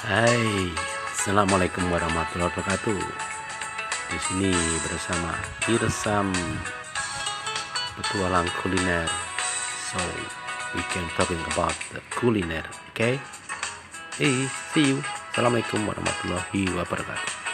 Hai, assalamualaikum warahmatullahi wabarakatuh. Di sini bersama Irsam petualang kuliner. So we can talking about the kuliner, okay? Hey, see you. Assalamualaikum warahmatullahi wabarakatuh.